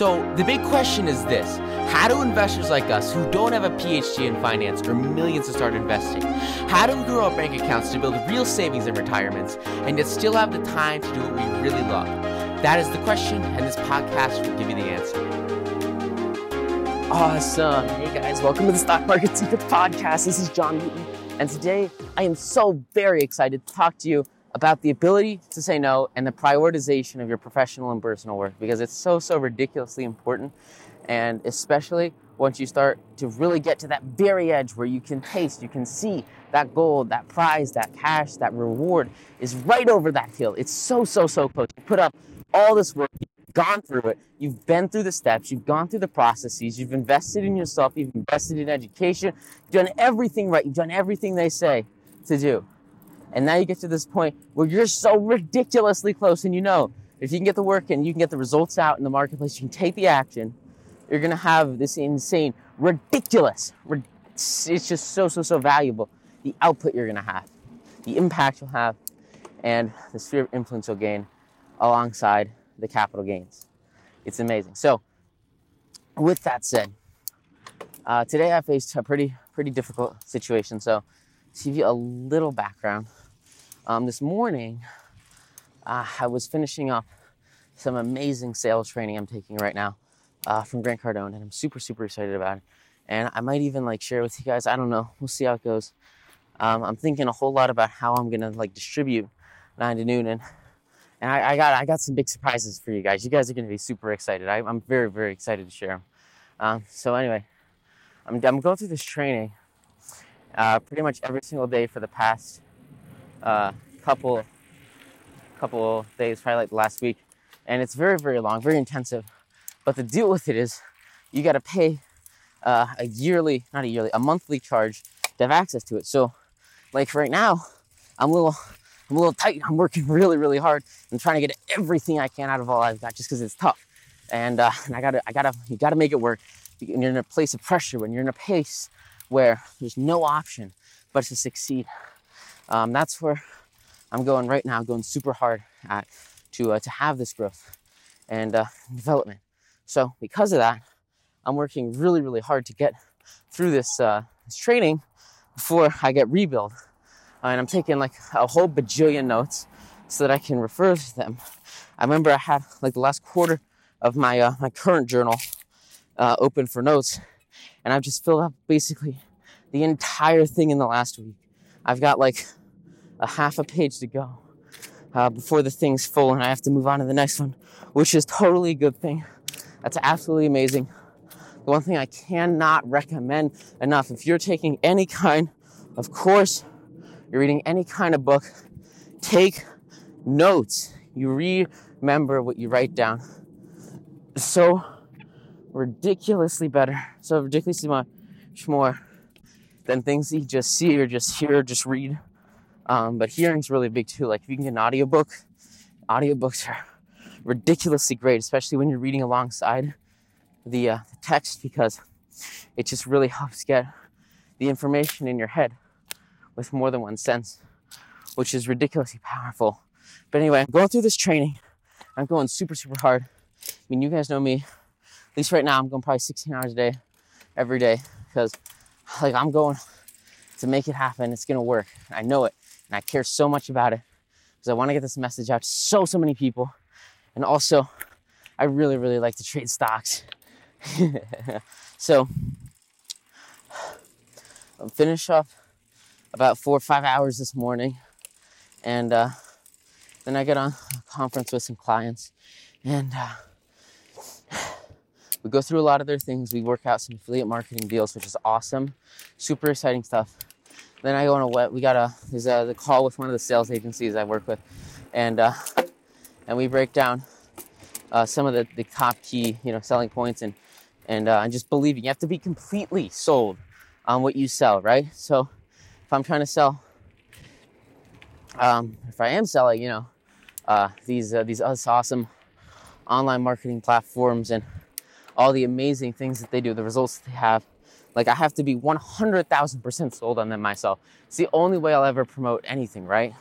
So, the big question is this How do investors like us, who don't have a PhD in finance or millions to start investing, how do we grow our bank accounts to build real savings and retirements and yet still have the time to do what we really love? That is the question, and this podcast will give you the answer. Awesome. Hey guys, welcome to the Stock Market Secrets Podcast. This is John Wooten, and today I am so very excited to talk to you about the ability to say no and the prioritization of your professional and personal work because it's so, so ridiculously important. And especially once you start to really get to that very edge where you can taste, you can see that gold, that prize, that cash, that reward is right over that hill. It's so, so, so close. You put up all this work, you've gone through it, you've been through the steps, you've gone through the processes, you've invested in yourself, you've invested in education, you've done everything right, you've done everything they say to do. And now you get to this point where you're so ridiculously close and you know if you can get the work in, you can get the results out in the marketplace, you can take the action, you're gonna have this insane, ridiculous, it's just so, so, so valuable. The output you're gonna have, the impact you'll have, and the sphere of influence you'll gain alongside the capital gains. It's amazing. So, with that said, uh, today I faced a pretty, pretty difficult situation. So, to give you a little background, um, this morning, uh, I was finishing up some amazing sales training I'm taking right now uh, from Grant Cardone, and I'm super, super excited about it. And I might even like share with you guys. I don't know. We'll see how it goes. Um, I'm thinking a whole lot about how I'm gonna like distribute nine to noon, and and I, I, got I got some big surprises for you guys. You guys are gonna be super excited. I, am very, very excited to share them. Um, so anyway, I'm, I'm going through this training uh, pretty much every single day for the past uh, couple couple days, probably like last week, and it's very very long, very intensive. But the deal with it is, you got to pay uh, a yearly, not a yearly, a monthly charge to have access to it. So, like right now, I'm a little, I'm a little tight. I'm working really really hard and trying to get everything I can out of all I've got, just because it's tough. And, uh, and I gotta, I gotta, you gotta make it work. When you're in a place of pressure, when you're in a pace where there's no option but to succeed. Um, that's where I'm going right now, going super hard at to uh, to have this growth and uh, development. So because of that, I'm working really really hard to get through this uh, this training before I get rebuild. and I'm taking like a whole bajillion notes so that I can refer to them. I remember I had like the last quarter of my uh, my current journal uh, open for notes, and I've just filled up basically the entire thing in the last week. I've got like a half a page to go uh, before the thing's full and I have to move on to the next one, which is totally a good thing. That's absolutely amazing. The one thing I cannot recommend enough if you're taking any kind of course, you're reading any kind of book, take notes. You remember what you write down. So ridiculously better, so ridiculously much more than things you just see or just hear or just read. Um, but hearing's really big too. Like if you can get an audiobook, audiobooks are ridiculously great, especially when you're reading alongside the, uh, the text because it just really helps get the information in your head with more than one sense, which is ridiculously powerful. But anyway, I'm going through this training. I'm going super, super hard. I mean, you guys know me. At least right now, I'm going probably 16 hours a day, every day, because like I'm going to make it happen. It's gonna work. I know it, and I care so much about it because I want to get this message out to so so many people. And also, I really really like to trade stocks. so I'm finished up about four or five hours this morning, and uh, then I get on a conference with some clients, and. Uh, we go through a lot of their things. We work out some affiliate marketing deals, which is awesome, super exciting stuff. Then I go on a. We got a there's a the call with one of the sales agencies I work with, and uh, and we break down uh, some of the, the top key you know selling points and and uh, and just believing. You have to be completely sold on what you sell, right? So if I'm trying to sell, um, if I am selling, you know, uh, these uh, these awesome online marketing platforms and all the amazing things that they do, the results they have. Like I have to be 100,000% sold on them myself. It's the only way I'll ever promote anything, right?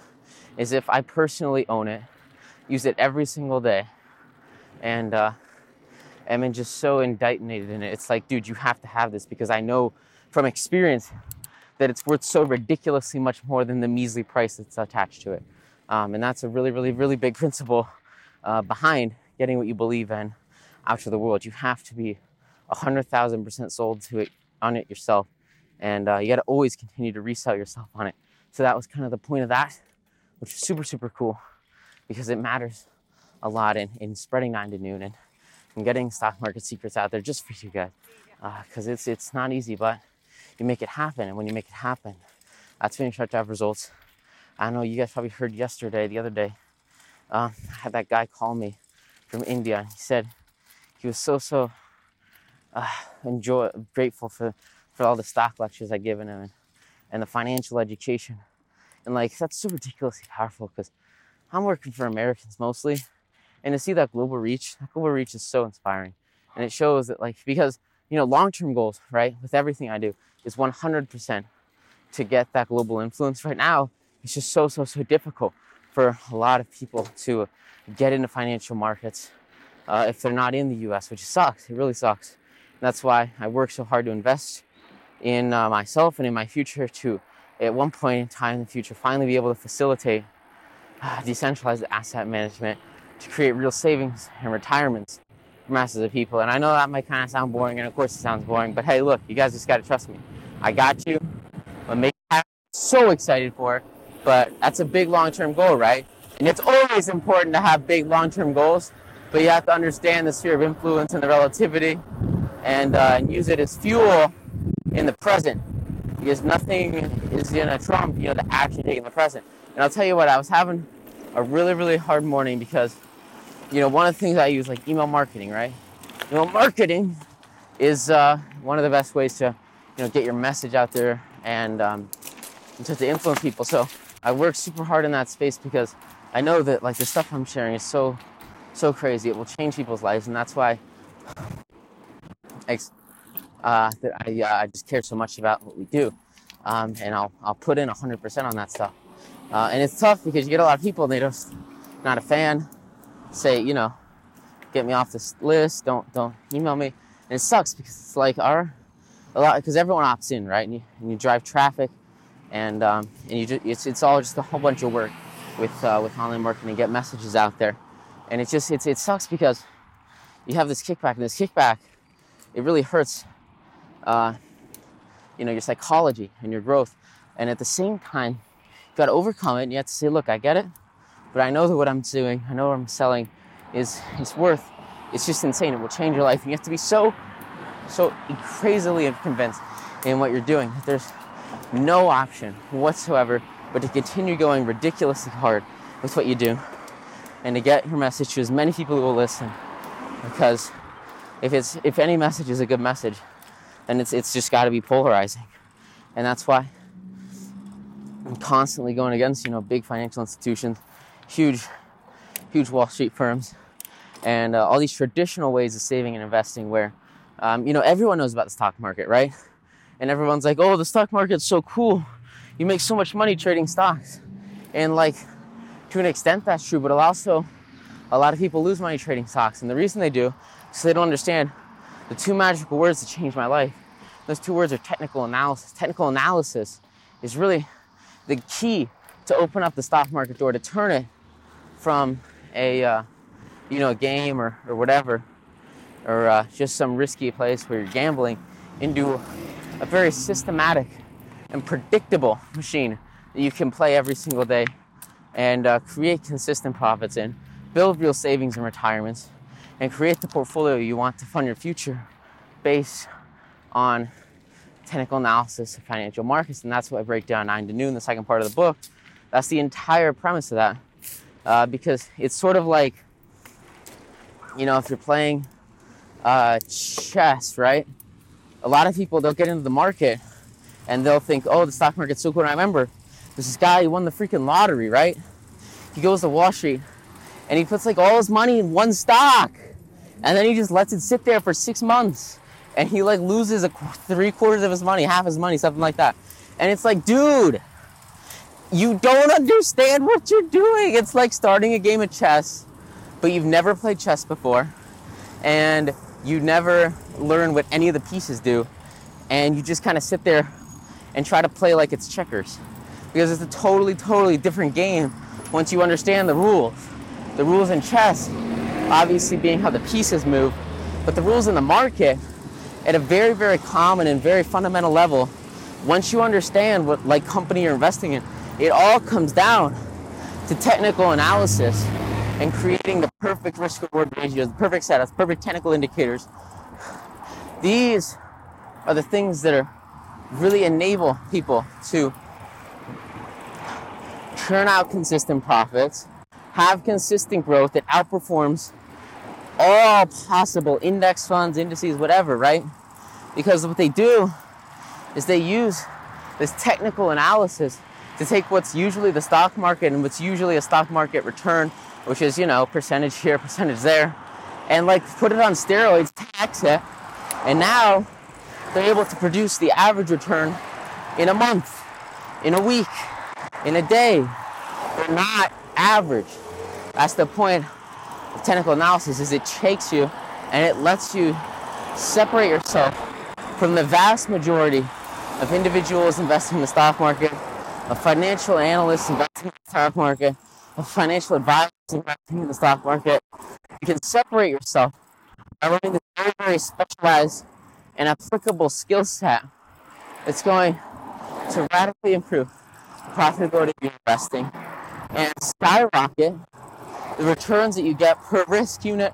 Is if I personally own it, use it every single day, and uh, am just so indicted in it. It's like, dude, you have to have this because I know from experience that it's worth so ridiculously much more than the measly price that's attached to it. Um, and that's a really, really, really big principle uh, behind getting what you believe in out to the world. You have to be 100,000% sold to it on it yourself. And uh, you got to always continue to resell yourself on it. So that was kind of the point of that, which is super, super cool because it matters a lot in, in spreading nine to noon and, and getting stock market secrets out there just for you guys. Because uh, it's, it's not easy, but you make it happen. And when you make it happen, that's when you start to have results. I know you guys probably heard yesterday, the other day, um, I had that guy call me from India. He said he was so, so uh, enjoy, grateful for, for all the stock lectures I've given him and, and the financial education. And like, that's so ridiculously powerful because I'm working for Americans mostly. And to see that global reach, that global reach is so inspiring. And it shows that, like, because, you know, long term goals, right, with everything I do, is 100% to get that global influence. Right now, it's just so, so, so difficult for a lot of people to get into financial markets uh, if they're not in the US, which sucks. It really sucks. That's why I work so hard to invest in uh, myself and in my future to, at one point in time in the future, finally be able to facilitate uh, decentralized asset management to create real savings and retirements for masses of people. And I know that might kind of sound boring, and of course it sounds boring, but hey, look, you guys just got to trust me. I got you. I'm so excited for but that's a big long-term goal, right? And it's always important to have big long-term goals, but you have to understand the sphere of influence and the relativity, and, uh, and use it as fuel in the present, because nothing is gonna trump you know the action taken in the present. And I'll tell you what, I was having a really really hard morning because you know one of the things I use like email marketing, right? Email marketing is uh, one of the best ways to you know get your message out there and um, to, to influence people. So I work super hard in that space because I know that like the stuff I'm sharing is so so crazy. It will change people's lives, and that's why uh, that I, uh, I just care so much about what we do. Um, and I'll, I'll put in 100% on that stuff. Uh, and it's tough because you get a lot of people, they just not a fan, say, you know, get me off this list, don't, don't email me. And it sucks because it's like our, a lot, because everyone opts in, right? And you, and you drive traffic and, um, and you just, it's, it's all just a whole bunch of work with, uh, with online marketing, get messages out there. And it just, it's, it sucks because you have this kickback and this kickback, it really hurts uh, you know, your psychology and your growth. And at the same time, you got to overcome it. And you have to say, look, I get it, but I know that what I'm doing, I know what I'm selling, is is worth. It's just insane. It will change your life. And you have to be so, so crazily convinced in what you're doing that there's no option whatsoever but to continue going ridiculously hard with what you do and to get your message to as many people who will listen. Because if it's if any message is a good message, then it's it's just got to be polarizing, and that's why I'm constantly going against you know big financial institutions, huge, huge Wall Street firms, and uh, all these traditional ways of saving and investing where um, you know everyone knows about the stock market, right? And everyone's like, oh, the stock market's so cool. You make so much money trading stocks, and like to an extent that's true, but also a lot of people lose money trading stocks, and the reason they do is they don't understand the two magical words that changed my life. Those two words are technical analysis. Technical analysis is really the key to open up the stock market door, to turn it from a uh, you know a game or, or whatever, or uh, just some risky place where you're gambling, into a very systematic and predictable machine that you can play every single day and uh, create consistent profits in, build real savings and retirements, and create the portfolio you want to fund your future based on technical analysis of financial markets. And that's what I break down 9 to noon, the second part of the book. That's the entire premise of that. Uh, because it's sort of like, you know, if you're playing uh, chess, right? A lot of people, they'll get into the market and they'll think, oh, the stock market's so cool. And I remember this guy, he won the freaking lottery, right? He goes to Wall Street and he puts like all his money in one stock and then he just lets it sit there for six months. And he like loses a three quarters of his money half his money something like that. And it's like dude you don't understand what you're doing. It's like starting a game of chess but you've never played chess before. And you never learn what any of the pieces do, and you just kind of sit there and try to play like it's checkers. Because it's a totally, totally different game once you understand the rules. The rules in chess, obviously being how the pieces move, but the rules in the market at a very, very common and very fundamental level, once you understand what like company you're investing in, it all comes down to technical analysis and creating the perfect risk reward ratios, the perfect setups, perfect technical indicators. These are the things that are really enable people to churn out consistent profits, have consistent growth that outperforms all possible index funds, indices, whatever, right? Because what they do is they use this technical analysis to take what's usually the stock market and what's usually a stock market return, which is, you know, percentage here, percentage there, and like put it on steroids, tax it, and now they're able to produce the average return in a month, in a week, in a day. They're not average. That's the point technical analysis is it takes you and it lets you separate yourself from the vast majority of individuals investing in the stock market, of financial analysts investing in the stock market, of financial advisors investing in the stock market. You can separate yourself by learning this very, very specialized and applicable skill set that's going to radically improve profitability of your investing and skyrocket the returns that you get per risk unit,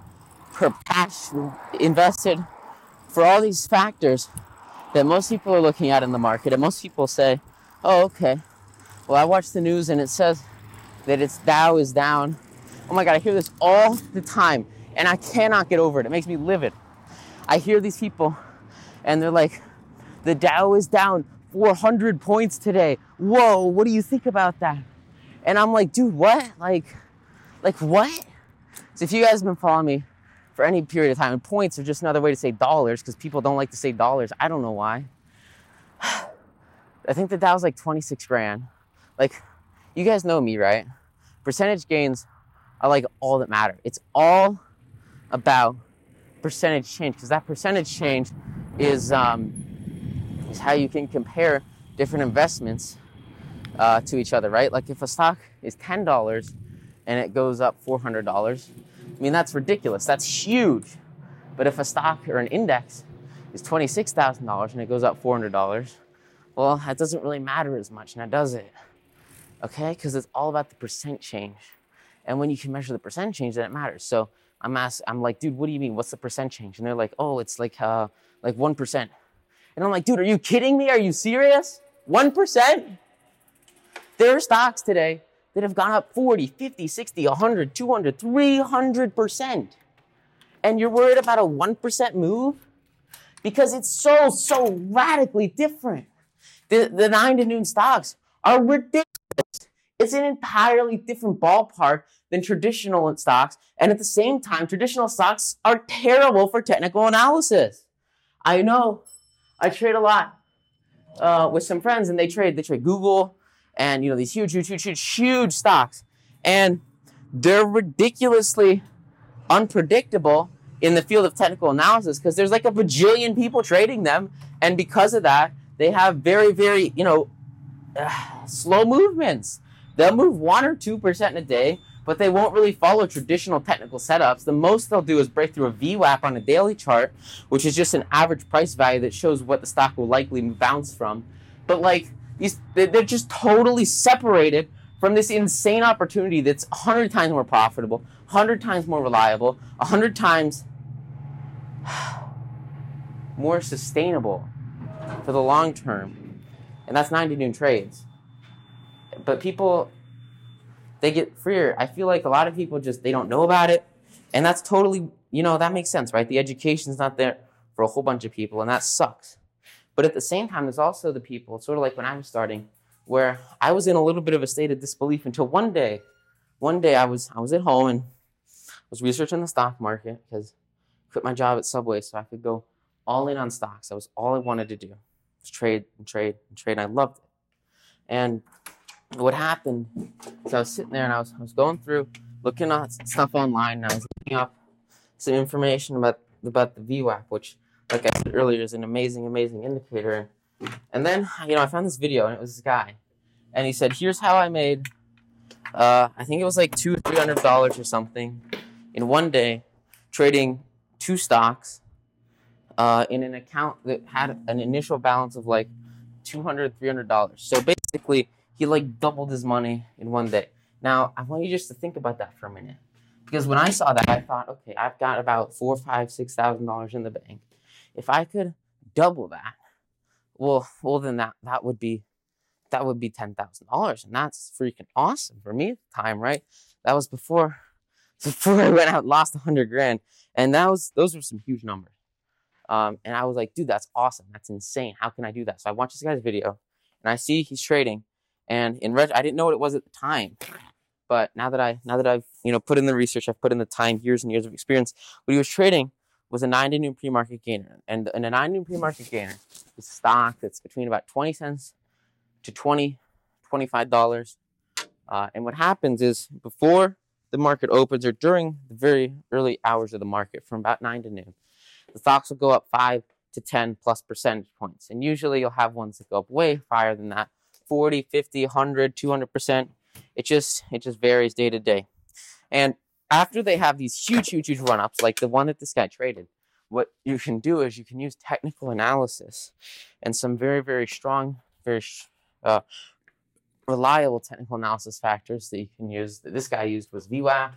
per cash invested, for all these factors that most people are looking at in the market. And most people say, oh, okay, well, I watch the news and it says that its Dow is down. Oh my God, I hear this all the time and I cannot get over it. It makes me livid. I hear these people and they're like, the Dow is down 400 points today. Whoa, what do you think about that? And I'm like, dude, what? Like, like what? So if you guys have been following me for any period of time, and points are just another way to say dollars because people don't like to say dollars. I don't know why. I think the Dow's like 26 grand. Like, you guys know me, right? Percentage gains are like all that matter. It's all about percentage change because that percentage change is um, is how you can compare different investments uh, to each other, right? Like if a stock is ten dollars and it goes up four hundred dollars, I mean that's ridiculous. That's huge. But if a stock or an index is twenty six thousand dollars and it goes up four hundred dollars, well, that doesn't really matter as much now, does it? Okay, because it's all about the percent change, and when you can measure the percent change, then it matters. So I'm asked, I'm like, dude, what do you mean? What's the percent change? And they're like, oh, it's like uh, like one percent. And I'm like, dude, are you kidding me? Are you serious? One percent? There are stocks today that have gone up 40, 50, 60, 100, 200, 300%. And you're worried about a 1% move? Because it's so, so radically different. The, the nine to noon stocks are ridiculous. It's an entirely different ballpark than traditional stocks. And at the same time, traditional stocks are terrible for technical analysis. I know. I trade a lot uh, with some friends, and they trade. They trade Google and you know these huge, huge, huge, huge, huge stocks, and they're ridiculously unpredictable in the field of technical analysis because there's like a bajillion people trading them, and because of that, they have very, very you know uh, slow movements. They'll move one or two percent in a day, but they won't really follow traditional technical setups. The most they'll do is break through a VWAP on a daily chart, which is just an average price value that shows what the stock will likely bounce from. But like these, they're just totally separated from this insane opportunity that's 100 times more profitable, 100 times more reliable, 100 times more sustainable for the long term. And that's 90 new trades but people they get freer. I feel like a lot of people just they don't know about it, and that's totally you know that makes sense, right? The education's not there for a whole bunch of people, and that sucks. But at the same time, there's also the people, sort of like when I was starting, where I was in a little bit of a state of disbelief until one day, one day I was I was at home and was researching the stock market because I quit my job at Subway so I could go all in on stocks. That was all I wanted to do. Was trade and trade and trade. And I loved it. And what happened is I was sitting there and I was, I was going through looking at stuff online and I was looking up some information about about the VWAP, which, earlier, is an amazing, amazing indicator. And then, you know, I found this video, and it was this guy, and he said, "Here's how I made, uh, I think it was like two, three hundred dollars or something, in one day, trading two stocks, uh, in an account that had an initial balance of like 200 300 dollars. So basically he like doubled his money in one day. Now i want you just to think about that for a minute. Because when i saw that i thought okay i've got about four five six thousand dollars in the bank if i could double that well well then that that would be that would be ten thousand dollars and that's freaking awesome for me at the time right that was before before i went out lost a hundred grand and that was those were some huge numbers um, and I was like, dude, that's awesome. That's insane. How can I do that? So I watch this guy's video and I see he's trading. And in red, I didn't know what it was at the time. But now that I now that I've you know put in the research, I've put in the time, years and years of experience. What he was trading was a nine to noon pre-market gainer, and, and a nine to noon pre-market gainer is a stock that's between about twenty cents to 20 25 dollars. Uh, and what happens is before the market opens or during the very early hours of the market, from about nine to noon, the stocks will go up 5 to 10 plus percentage points. And usually you'll have ones that go up way higher than that 40, 50, 100, 200%. It just, it just varies day to day. And after they have these huge, huge, huge run ups, like the one that this guy traded, what you can do is you can use technical analysis and some very, very strong, very uh, reliable technical analysis factors that you can use. That this guy used was VWAP,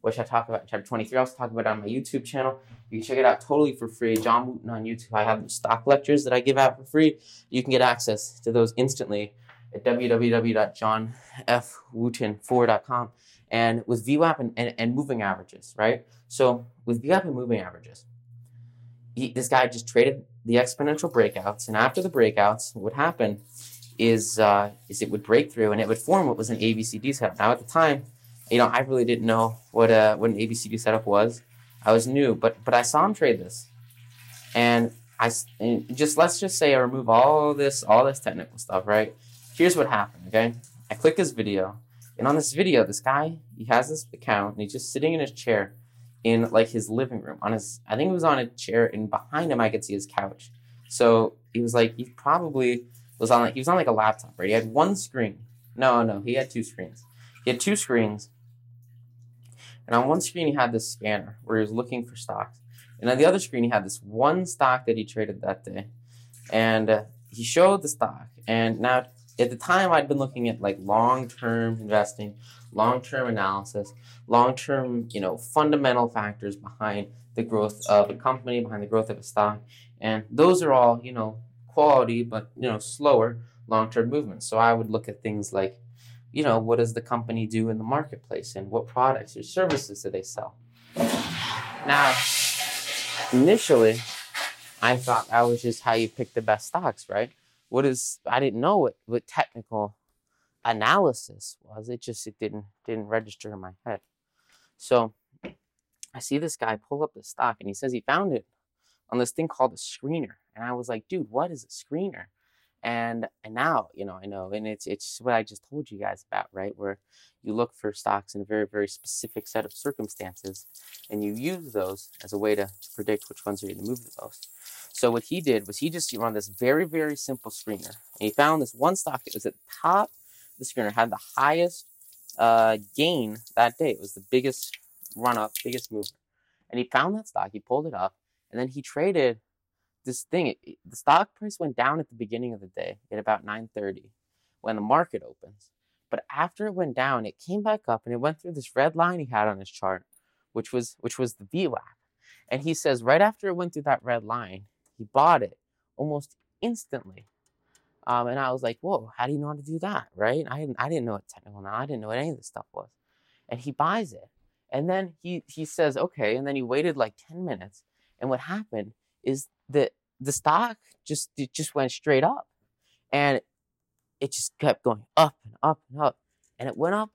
which I talk about in chapter 23. I also talk about on my YouTube channel. You can check it out totally for free. John Wooten on YouTube. I have stock lectures that I give out for free. You can get access to those instantly at www.johnfwooten4.com. And with VWAP and, and, and moving averages, right? So with VWAP and moving averages, he, this guy just traded the exponential breakouts, and after the breakouts, what happened is uh, is it would break through and it would form what was an ABCD setup. Now at the time, you know, I really didn't know what a uh, what an ABCD setup was. I was new, but but I saw him trade this, and I and just let's just say I remove all this all this technical stuff. Right? Here's what happened. Okay, I click his video, and on this video, this guy he has this account, and he's just sitting in his chair in like his living room on his. I think it was on a chair, and behind him I could see his couch. So he was like he probably was on like he was on like a laptop. Right? He had one screen. No, no, he had two screens. He had two screens and on one screen, he had this scanner where he was looking for stocks. And on the other screen, he had this one stock that he traded that day. And uh, he showed the stock. And now, at the time, I'd been looking at like long term investing, long term analysis, long term, you know, fundamental factors behind the growth of a company, behind the growth of a stock. And those are all, you know, quality, but, you know, slower long term movements. So I would look at things like you know, what does the company do in the marketplace and what products or services do they sell? Now, initially, I thought that was just how you pick the best stocks, right? What is I didn't know what, what technical analysis was. It just it didn't didn't register in my head. So I see this guy pull up the stock and he says he found it on this thing called a screener. And I was like, dude, what is a screener? And and now you know i know and it's it's what i just told you guys about right where you look for stocks in a very very specific set of circumstances and you use those as a way to, to predict which ones are going to move the most. So what he did was he just run this very very simple screener and he found this one stock that was at the top the screener had the highest uh, gain that day. It was the biggest run up biggest mover. And he found that stock he pulled it up and then he traded this thing, it, the stock price went down at the beginning of the day at about 9:30 when the market opens. But after it went down, it came back up and it went through this red line he had on his chart, which was which was the VWAP. And he says right after it went through that red line, he bought it almost instantly. Um, and I was like, "Whoa, how do you know how to do that?" Right? I didn't I didn't know what technical now. I didn't know what any of this stuff was. And he buys it, and then he he says, "Okay," and then he waited like ten minutes. And what happened is that the stock just it just went straight up, and it just kept going up and up and up, and it went up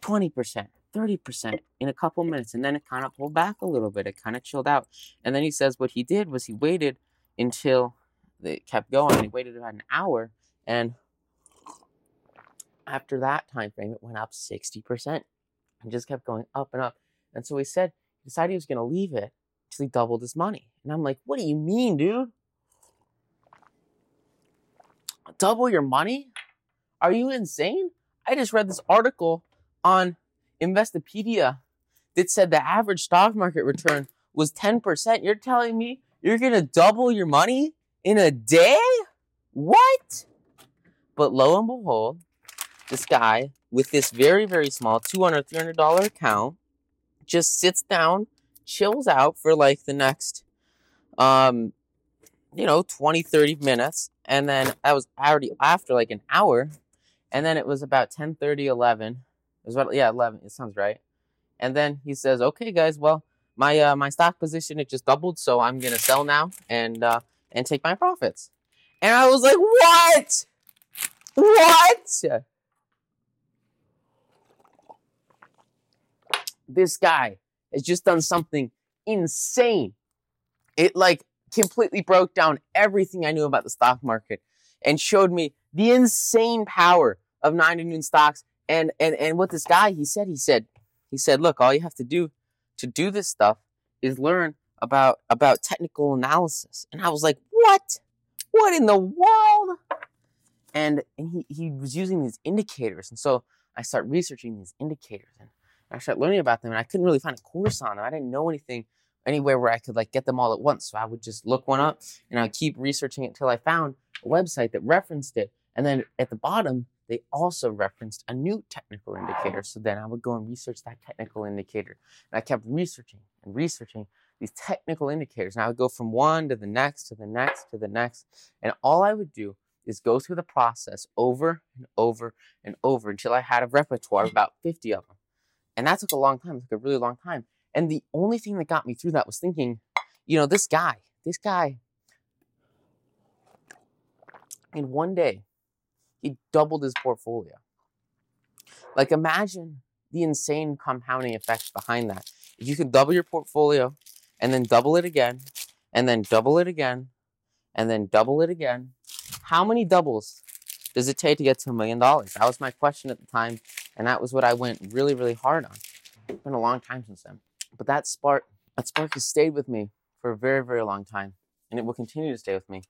twenty percent. 30% in a couple minutes. And then it kind of pulled back a little bit. It kind of chilled out. And then he says what he did was he waited until it kept going. He waited about an hour. And after that time frame it went up 60% and just kept going up and up. And so he said he decided he was going to leave it he doubled his money. And I'm like, what do you mean, dude? Double your money? Are you insane? I just read this article on Investopedia that said the average stock market return was 10%. You're telling me you're going to double your money in a day? What? But lo and behold, this guy with this very, very small $200, $300 account just sits down, chills out for like the next, um, you know, 20, 30 minutes. And then I was already after like an hour. And then it was about 10, 30, 11. It was about, yeah, 11. It sounds right. And then he says, okay, guys, well, my, uh, my stock position, it just doubled. So I'm going to sell now and, uh, and take my profits. And I was like, what? What? This guy has just done something insane. It like completely broke down everything I knew about the stock market and showed me the insane power of 90 noon stocks. And, and, and what this guy, he said, he said, he said, look, all you have to do to do this stuff is learn about, about technical analysis. And I was like, what? What in the world? And, and he, he was using these indicators. And so I start researching these indicators and I started learning about them and I couldn't really find a course on them. I didn't know anything anywhere where I could like get them all at once. So I would just look one up and I would keep researching it until I found a website that referenced it. And then at the bottom, they also referenced a new technical indicator. So then I would go and research that technical indicator. And I kept researching and researching these technical indicators. And I would go from one to the next to the next to the next. And all I would do is go through the process over and over and over until I had a repertoire of about 50 of them. And that took a long time, it took a really long time. And the only thing that got me through that was thinking, you know, this guy, this guy, in one day, he doubled his portfolio. Like, imagine the insane compounding effects behind that. If you could double your portfolio and then double it again, and then double it again, and then double it again, how many doubles does it take to get to a million dollars? That was my question at the time, and that was what I went really, really hard on. It's been a long time since then. But that spark, that spark has stayed with me for a very, very long time, and it will continue to stay with me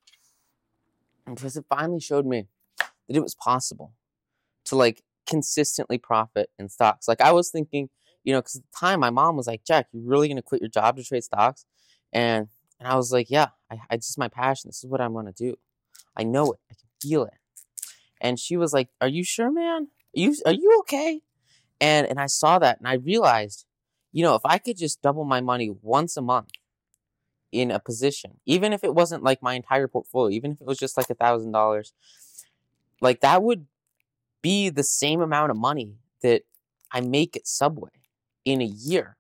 because it finally showed me that it was possible to like consistently profit in stocks. Like I was thinking, you know, because at the time my mom was like, "Jack, you're really gonna quit your job to trade stocks?" And and I was like, "Yeah, I, I is my passion. This is what I'm gonna do. I know it. I can feel it." And she was like, "Are you sure, man? You are you okay?" And and I saw that and I realized, you know, if I could just double my money once a month in a position, even if it wasn't like my entire portfolio, even if it was just like a thousand dollars, like that would be the same amount of money that I make at Subway in a year.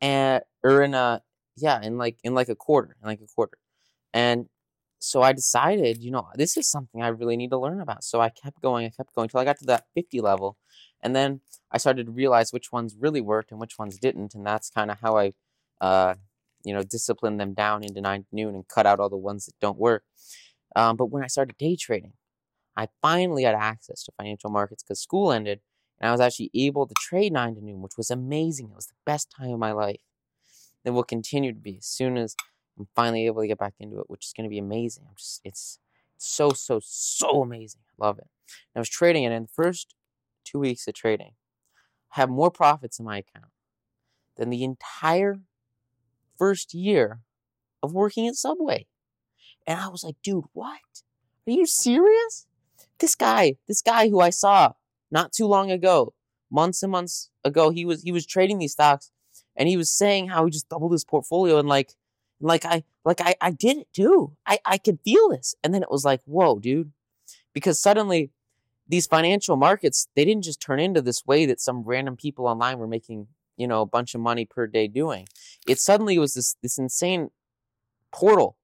And or in a yeah, in like in like a quarter, in like a quarter. And so I decided, you know, this is something I really need to learn about. So I kept going, I kept going till I got to that 50 level. And then I started to realize which ones really worked and which ones didn't. And that's kind of how I, uh, you know, disciplined them down into nine noon and cut out all the ones that don't work. Um, but when I started day trading, I finally had access to financial markets because school ended and I was actually able to trade nine to noon, which was amazing. It was the best time of my life. It will continue to be as soon as I'm finally able to get back into it, which is going to be amazing. I'm just, it's so, so, so amazing. I love it. And I was trading it in the first two weeks of trading. I have more profits in my account than the entire first year of working at Subway. And I was like, dude, what? Are you serious? This guy, this guy who I saw not too long ago, months and months ago, he was he was trading these stocks and he was saying how he just doubled his portfolio and like like I like I, I did it too. I, I could feel this. And then it was like, whoa, dude. Because suddenly these financial markets, they didn't just turn into this way that some random people online were making, you know, a bunch of money per day doing. It suddenly was this this insane portal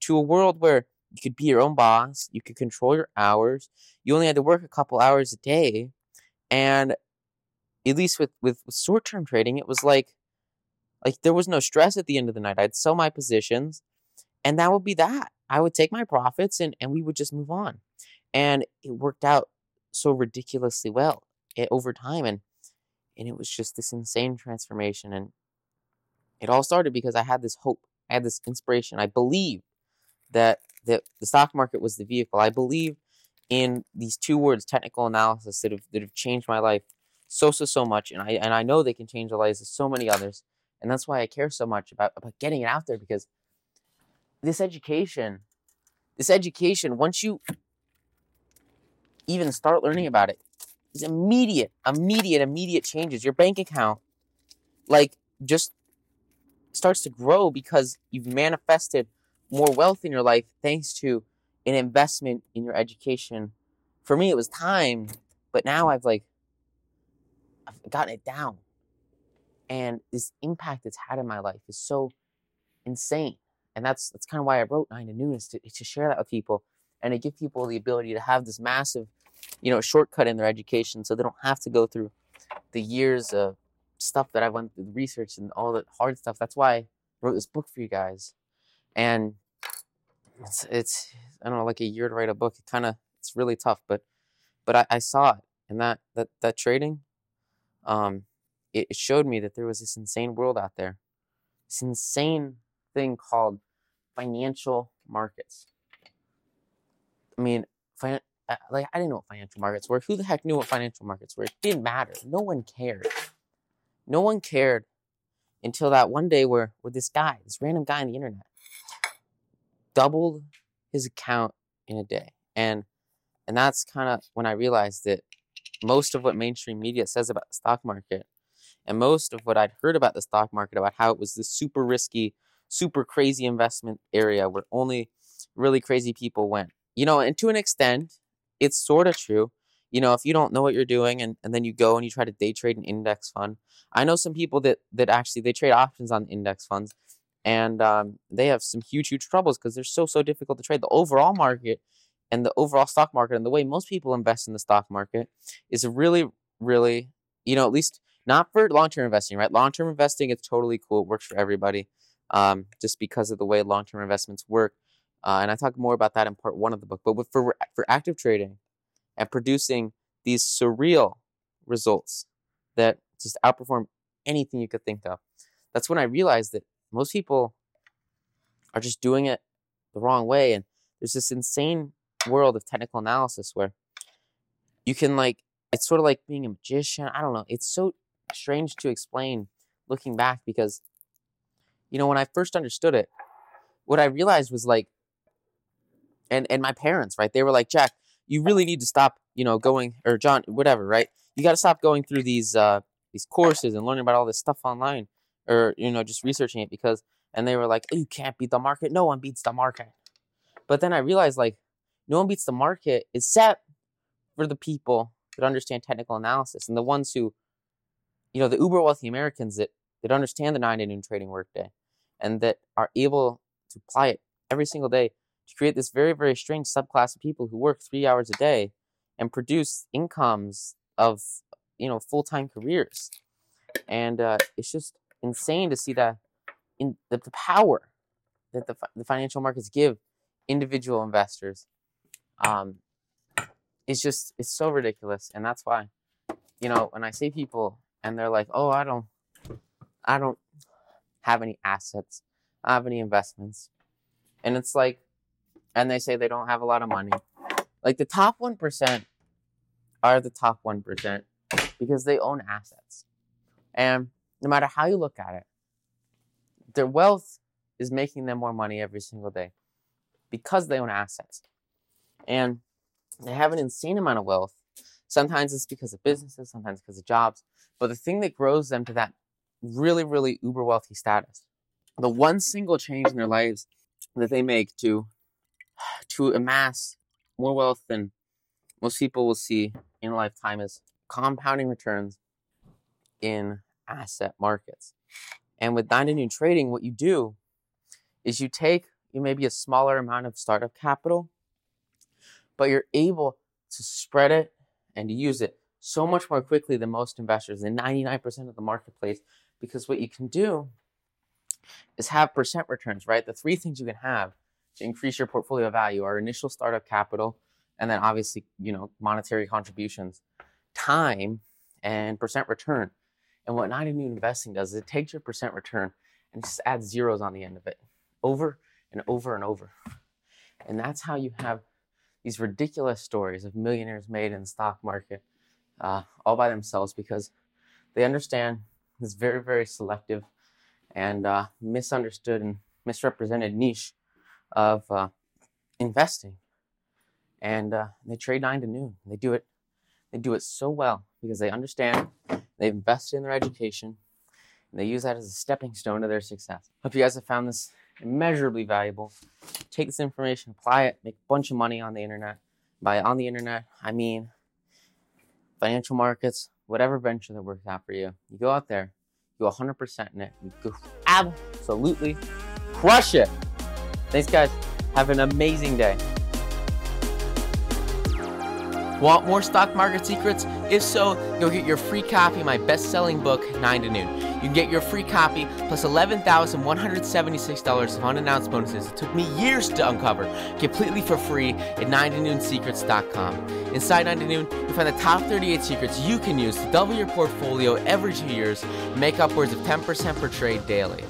to a world where you could be your own boss, you could control your hours, you only had to work a couple hours a day. And at least with, with, with short term trading, it was like like there was no stress at the end of the night. I'd sell my positions and that would be that. I would take my profits and, and we would just move on. And it worked out so ridiculously well eh, over time. And, and it was just this insane transformation. And it all started because I had this hope, I had this inspiration. I believed that that the stock market was the vehicle. I believe in these two words, technical analysis, that have that have changed my life so so so much, and I and I know they can change the lives of so many others, and that's why I care so much about about getting it out there because this education, this education, once you even start learning about it, is immediate, immediate, immediate changes. Your bank account, like, just starts to grow because you've manifested more wealth in your life thanks to an investment in your education. For me, it was time, but now I've like, I've gotten it down. And this impact it's had in my life is so insane. And that's that's kind of why I wrote Nine to Noon is to, to share that with people and to give people the ability to have this massive, you know, shortcut in their education so they don't have to go through the years of stuff that I went through, research and all the hard stuff. That's why I wrote this book for you guys. And it's it's I don't know, like a year to write a book. It kind of it's really tough, but but I, I saw it and that that that trading, um, it, showed me that there was this insane world out there, this insane thing called financial markets. I mean, fin- like I didn't know what financial markets were. Who the heck knew what financial markets were? It didn't matter. No one cared. No one cared until that one day where where this guy, this random guy on the internet, doubled his account in a day, and and that's kind of when I realized that most of what mainstream media says about the stock market, and most of what I'd heard about the stock market about how it was this super risky, super crazy investment area where only really crazy people went. You know, and to an extent, it's sort of true. You know, if you don't know what you're doing and, and then you go and you try to day trade an index fund, I know some people that that actually they trade options on index funds, and um, they have some huge huge troubles because they're so so difficult to trade. The overall market and the overall stock market and the way most people invest in the stock market is really really you know at least not for long term investing, right? Long term investing it's totally cool. It works for everybody, um, just because of the way long term investments work. Uh, and I talk more about that in part one of the book. But for for active trading and producing these surreal results that just outperform anything you could think of, that's when I realized that most people are just doing it the wrong way. And there's this insane world of technical analysis where you can like it's sort of like being a magician. I don't know. It's so strange to explain looking back because you know when I first understood it, what I realized was like and and my parents, right? They were like, "Jack, you really need to stop, you know, going or John, whatever, right? You got to stop going through these uh these courses and learning about all this stuff online or you know just researching it because and they were like, oh, "You can't beat the market. No one beats the market." But then I realized like no one beats the market except for the people that understand technical analysis and the ones who you know the uber wealthy Americans that that understand the 9 to noon trading workday and that are able to apply it every single day to create this very, very strange subclass of people who work three hours a day and produce incomes of, you know, full time careers. And uh, it's just insane to see that in the, the power that the, the financial markets give individual investors. Um, it's just, it's so ridiculous. And that's why, you know, when I see people and they're like, oh, I don't, I don't have any assets, I have any investments. And it's like, and they say they don't have a lot of money. Like the top 1% are the top 1% because they own assets. And no matter how you look at it, their wealth is making them more money every single day because they own assets. And they have an insane amount of wealth. Sometimes it's because of businesses, sometimes because of jobs. But the thing that grows them to that really, really uber wealthy status, the one single change in their lives that they make to to amass more wealth than most people will see in a lifetime is compounding returns in asset markets. And with nine to trading, what you do is you take you maybe a smaller amount of startup capital, but you're able to spread it and use it so much more quickly than most investors in 99% of the marketplace because what you can do is have percent returns, right? The three things you can have to increase your portfolio value are initial startup capital, and then obviously, you know, monetary contributions, time, and percent return. And what 9 to noon investing does is it takes your percent return and just add zeros on the end of it over and over and over. And that's how you have these ridiculous stories of millionaires made in the stock market uh, all by themselves because they understand this very, very selective and uh, misunderstood and misrepresented niche of uh, investing. And uh, they trade nine to noon. They do it. They do it so well because they understand. They've invested in their education. And they use that as a stepping stone to their success. Hope you guys have found this immeasurably valuable. Take this information, apply it, make a bunch of money on the internet. By on the internet, I mean financial markets, whatever venture that works out for you. You go out there, you go 100% in it, you go absolutely crush it. Thanks, guys. Have an amazing day. Want more stock market secrets? If so, go get your free copy of my best selling book, 9 to Noon. You can get your free copy plus $11,176 of unannounced bonuses it took me years to uncover completely for free at 9 to noonsecrets.com. Inside 9 to Noon, you'll find the top 38 secrets you can use to double your portfolio every two years and make upwards of 10% per trade daily.